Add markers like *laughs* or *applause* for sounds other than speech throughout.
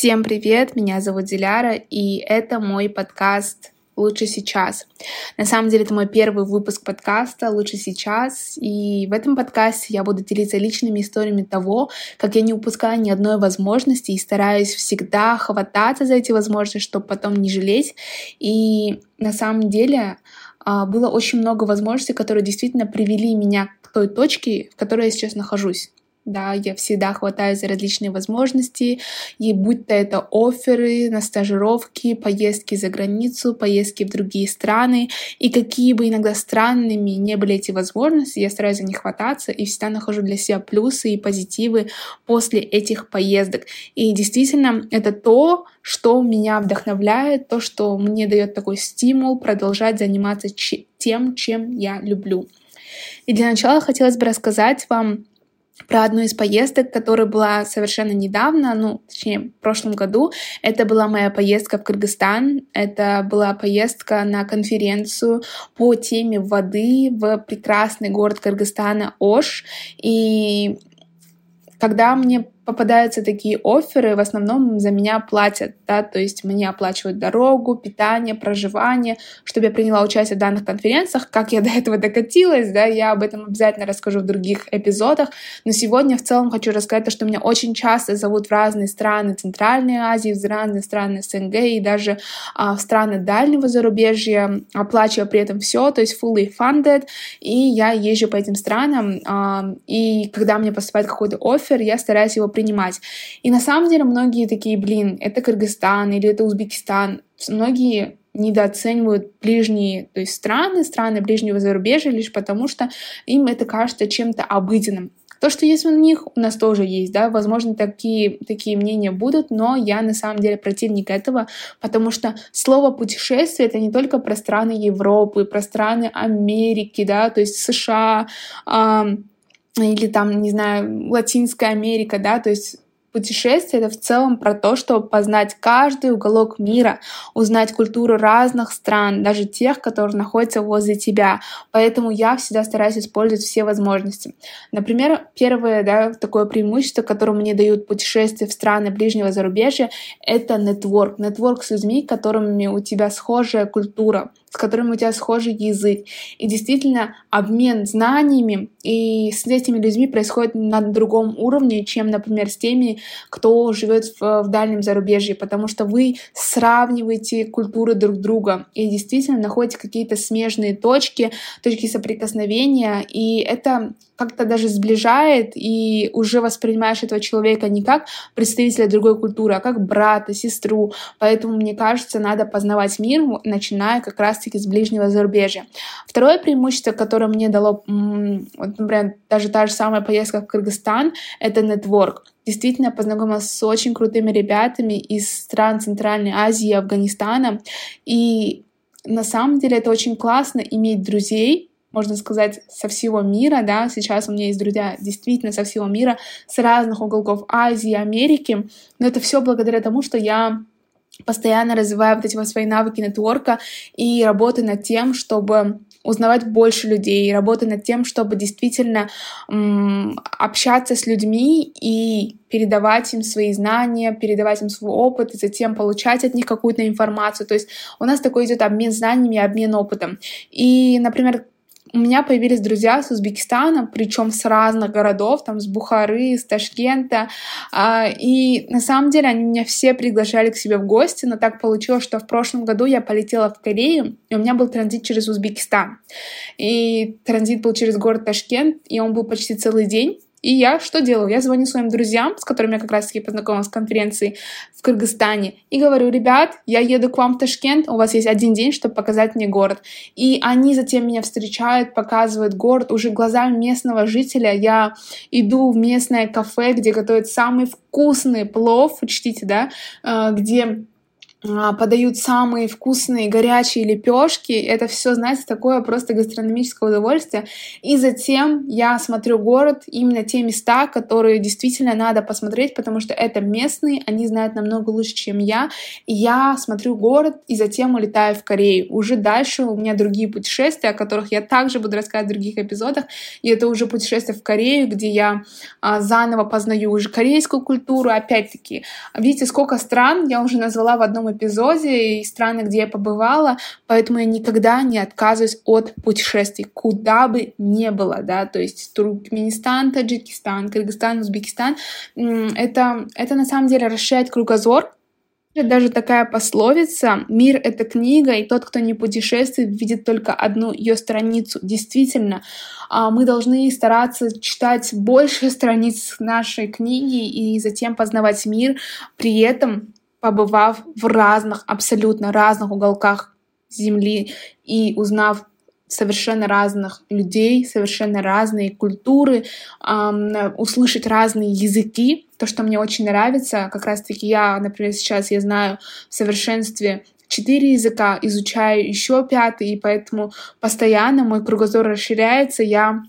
Всем привет, меня зовут Диляра, и это мой подкаст «Лучше сейчас». На самом деле, это мой первый выпуск подкаста «Лучше сейчас», и в этом подкасте я буду делиться личными историями того, как я не упускаю ни одной возможности и стараюсь всегда хвататься за эти возможности, чтобы потом не жалеть. И на самом деле а, было очень много возможностей, которые действительно привели меня к той точке, в которой я сейчас нахожусь. Да, я всегда хватаюсь за различные возможности, и будь то это оферы на стажировки, поездки за границу, поездки в другие страны, и какие бы иногда странными не были эти возможности, я стараюсь за них хвататься и всегда нахожу для себя плюсы и позитивы после этих поездок. И действительно, это то, что меня вдохновляет, то, что мне дает такой стимул продолжать заниматься тем, чем я люблю. И для начала хотелось бы рассказать вам про одну из поездок, которая была совершенно недавно, ну, точнее, в прошлом году. Это была моя поездка в Кыргызстан. Это была поездка на конференцию по теме воды в прекрасный город Кыргызстана Ош. И когда мне попадаются такие оферы, в основном за меня платят, да, то есть мне оплачивают дорогу, питание, проживание, чтобы я приняла участие в данных конференциях. Как я *laughs* до этого докатилась, да, я об этом обязательно расскажу в других эпизодах, но сегодня в целом хочу рассказать то, что меня очень часто зовут в разные страны Центральной Азии, в разные страны СНГ и даже а, в страны дальнего зарубежья, оплачивая при этом все, то есть fully funded, и я езжу по этим странам, а, и когда мне поступает какой-то офер, я стараюсь его принимать. И на самом деле многие такие, блин, это Кыргызстан или это Узбекистан. Многие недооценивают ближние то есть страны, страны ближнего зарубежья лишь потому, что им это кажется чем-то обыденным. То, что есть у них, у нас тоже есть, да, возможно, такие, такие мнения будут, но я на самом деле противник этого, потому что слово путешествие — это не только про страны Европы, про страны Америки, да, то есть США, или там, не знаю, Латинская Америка, да, то есть Путешествие — это в целом про то, чтобы познать каждый уголок мира, узнать культуру разных стран, даже тех, которые находятся возле тебя. Поэтому я всегда стараюсь использовать все возможности. Например, первое да, такое преимущество, которое мне дают путешествия в страны ближнего зарубежья, это нетворк. Нетворк с людьми, которыми у тебя схожая культура с которыми у тебя схожий язык. И действительно, обмен знаниями и с этими людьми происходит на другом уровне, чем, например, с теми, кто живет в, в дальнем зарубежье, потому что вы сравниваете культуры друг друга и действительно находите какие-то смежные точки, точки соприкосновения, и это как-то даже сближает, и уже воспринимаешь этого человека не как представителя другой культуры, а как брата, сестру. Поэтому, мне кажется, надо познавать мир, начиная как раз-таки с ближнего зарубежья. Второе преимущество, которое мне дало, вот, например, даже та же самая поездка в Кыргызстан, это нетворк. Действительно, познакомилась с очень крутыми ребятами из стран Центральной Азии и Афганистана. И на самом деле это очень классно иметь друзей, можно сказать, со всего мира, да, сейчас у меня есть друзья действительно со всего мира, с разных уголков Азии, Америки, но это все благодаря тому, что я постоянно развиваю вот эти вот свои навыки нетворка и работаю над тем, чтобы узнавать больше людей, работать над тем, чтобы действительно м, общаться с людьми и передавать им свои знания, передавать им свой опыт, и затем получать от них какую-то информацию. То есть у нас такой идет обмен знаниями, обмен опытом. И, например, у меня появились друзья с Узбекистана, причем с разных городов, там с Бухары, с Ташкента. А, и на самом деле они меня все приглашали к себе в гости, но так получилось, что в прошлом году я полетела в Корею, и у меня был транзит через Узбекистан. И транзит был через город Ташкент, и он был почти целый день. И я что делаю? Я звоню своим друзьям, с которыми я как раз-таки познакомилась в конференции в Кыргызстане, и говорю, ребят, я еду к вам в Ташкент, у вас есть один день, чтобы показать мне город. И они затем меня встречают, показывают город. Уже глазами местного жителя я иду в местное кафе, где готовят самый вкусный плов, учтите, да, э, где подают самые вкусные горячие лепешки. Это все, знаете, такое просто гастрономическое удовольствие. И затем я смотрю город, именно те места, которые действительно надо посмотреть, потому что это местные, они знают намного лучше, чем я. И я смотрю город и затем улетаю в Корею. Уже дальше у меня другие путешествия, о которых я также буду рассказывать в других эпизодах. И это уже путешествие в Корею, где я а, заново познаю уже корейскую культуру. Опять-таки, видите, сколько стран я уже назвала в одном эпизоде и страны, где я побывала, поэтому я никогда не отказываюсь от путешествий, куда бы ни было, да, то есть Туркменистан, Таджикистан, Кыргызстан, Узбекистан, это, это на самом деле расширяет кругозор, даже такая пословица «Мир — это книга, и тот, кто не путешествует, видит только одну ее страницу». Действительно, а, мы должны стараться читать больше страниц нашей книги и затем познавать мир, при этом побывав в разных, абсолютно разных уголках Земли и узнав совершенно разных людей, совершенно разные культуры, эм, услышать разные языки, то, что мне очень нравится, как раз-таки я, например, сейчас я знаю в совершенстве четыре языка, изучаю еще пятый, и поэтому постоянно мой кругозор расширяется, я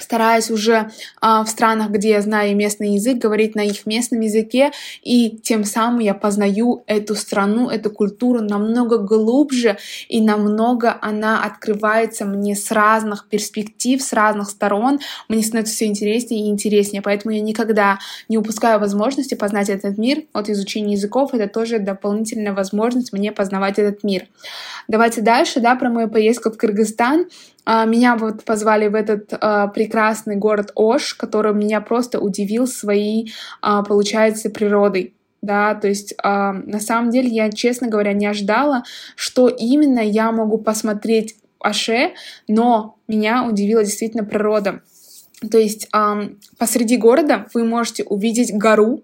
стараюсь уже э, в странах, где я знаю местный язык, говорить на их местном языке, и тем самым я познаю эту страну, эту культуру намного глубже, и намного она открывается мне с разных перспектив, с разных сторон, мне становится все интереснее и интереснее, поэтому я никогда не упускаю возможности познать этот мир от изучения языков, это тоже дополнительная возможность мне познавать этот мир. Давайте дальше, да, про мою поездку в Кыргызстан. А, меня вот позвали в этот а, прекрасный город Ош, который меня просто удивил своей, а, получается, природой да, то есть э, на самом деле я, честно говоря, не ожидала, что именно я могу посмотреть Аше, но меня удивила действительно природа. То есть эм, посреди города вы можете увидеть гору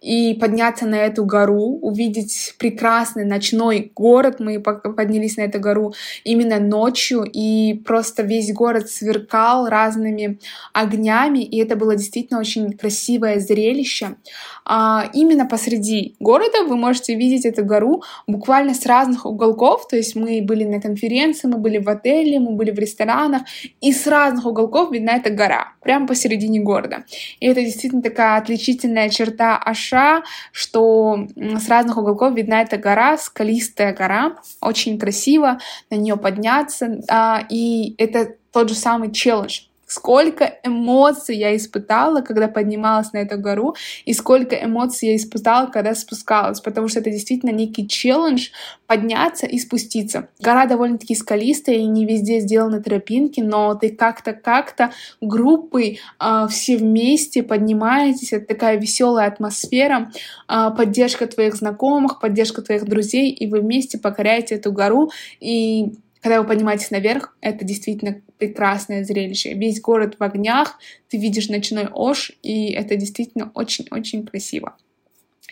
и подняться на эту гору, увидеть прекрасный ночной город. Мы поднялись на эту гору именно ночью, и просто весь город сверкал разными огнями, и это было действительно очень красивое зрелище. А, именно посреди города вы можете видеть эту гору буквально с разных уголков. То есть мы были на конференции, мы были в отеле, мы были в ресторанах, и с разных уголков видна эта гора, прямо посередине города. И это действительно такая отличительная черта Аша, что с разных уголков видна эта гора, скалистая гора, очень красиво на нее подняться, а, и это тот же самый челлендж сколько эмоций я испытала, когда поднималась на эту гору, и сколько эмоций я испытала, когда спускалась, потому что это действительно некий челлендж подняться и спуститься. Гора довольно-таки скалистая, и не везде сделаны тропинки, но ты как-то, как-то группой э, все вместе поднимаетесь, это такая веселая атмосфера, э, поддержка твоих знакомых, поддержка твоих друзей, и вы вместе покоряете эту гору, и когда вы поднимаетесь наверх, это действительно прекрасное зрелище. Весь город в огнях, ты видишь ночной Ош, и это действительно очень-очень красиво.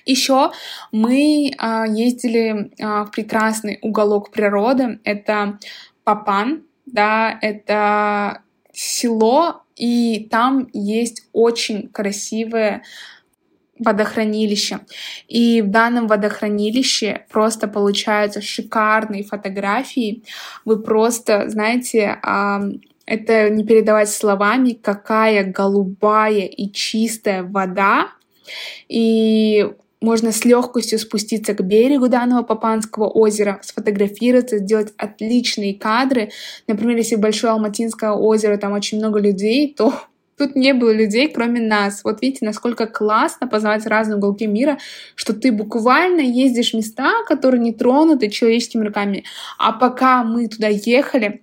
Еще мы а, ездили а, в прекрасный уголок природы. Это Папан, да, это село, и там есть очень красивые водохранилище. И в данном водохранилище просто получаются шикарные фотографии. Вы просто, знаете, это не передавать словами, какая голубая и чистая вода. И можно с легкостью спуститься к берегу данного Папанского озера, сфотографироваться, сделать отличные кадры. Например, если Большое Алматинское озеро, там очень много людей, то Тут не было людей, кроме нас. Вот видите, насколько классно познавать разные уголки мира, что ты буквально ездишь в места, которые не тронуты человеческими руками. А пока мы туда ехали,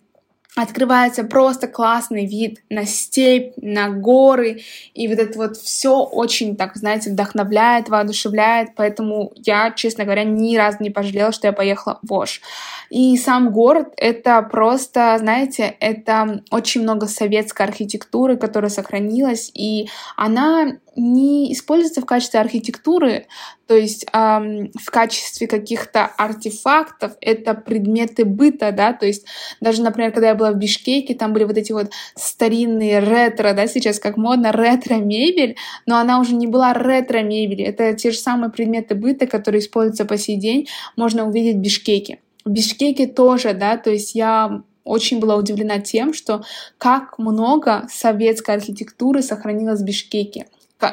открывается просто классный вид на степь, на горы, и вот это вот все очень, так, знаете, вдохновляет, воодушевляет, поэтому я, честно говоря, ни разу не пожалела, что я поехала в Ош. И сам город — это просто, знаете, это очень много советской архитектуры, которая сохранилась, и она не используется в качестве архитектуры, то есть эм, в качестве каких-то артефактов, это предметы быта, да, то есть даже, например, когда я была в Бишкеке, там были вот эти вот старинные ретро, да, сейчас как модно, ретро-мебель, но она уже не была ретро-мебель, это те же самые предметы быта, которые используются по сей день, можно увидеть в Бишкеке. В Бишкеке тоже, да, то есть я очень была удивлена тем, что как много советской архитектуры сохранилось в Бишкеке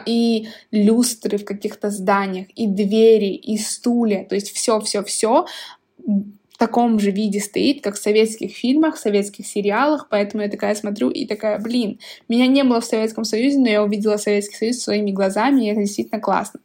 и люстры в каких-то зданиях, и двери, и стулья, то есть все-все-все в таком же виде стоит, как в советских фильмах, в советских сериалах, поэтому я такая смотрю и такая, блин, меня не было в Советском Союзе, но я увидела Советский Союз своими глазами, и это действительно классно.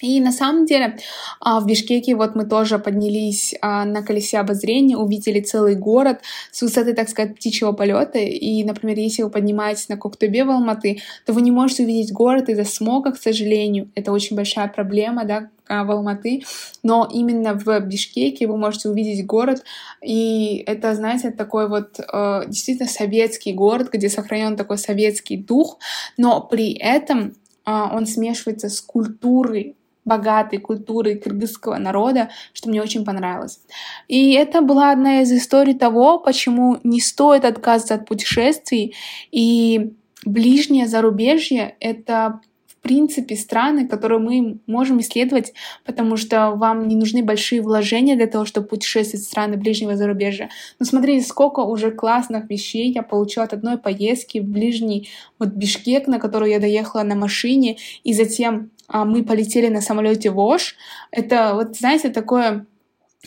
И на самом деле а, в Бишкеке вот мы тоже поднялись а, на колесе обозрения, увидели целый город с высоты, так сказать, птичьего полета. И, например, если вы поднимаетесь на Коктубе в Алматы, то вы не можете увидеть город из-за смога, к сожалению. Это очень большая проблема, да, а, в Алматы, но именно в Бишкеке вы можете увидеть город, и это, знаете, такой вот действительно советский город, где сохранен такой советский дух, но при этом он смешивается с культурой богатой культуры кыргызского народа, что мне очень понравилось. И это была одна из историй того, почему не стоит отказываться от путешествий. И ближнее зарубежье — это в принципе страны, которые мы можем исследовать, потому что вам не нужны большие вложения для того, чтобы путешествовать в страны ближнего зарубежья. Но смотрите, сколько уже классных вещей я получила от одной поездки в ближний вот Бишкек, на которую я доехала на машине, и затем мы полетели на самолете Вош. Это, вот, знаете, такое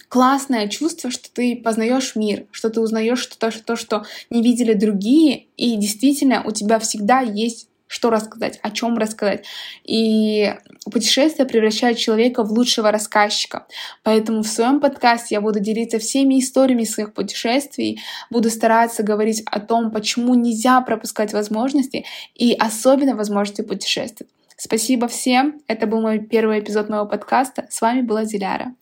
классное чувство, что ты познаешь мир, что ты узнаешь что-то, то, что не видели другие, и действительно у тебя всегда есть что рассказать, о чем рассказать. И путешествие превращает человека в лучшего рассказчика. Поэтому в своем подкасте я буду делиться всеми историями своих путешествий, буду стараться говорить о том, почему нельзя пропускать возможности и особенно возможности путешествовать. Спасибо всем. Это был мой первый эпизод моего подкаста. С вами была Диляра.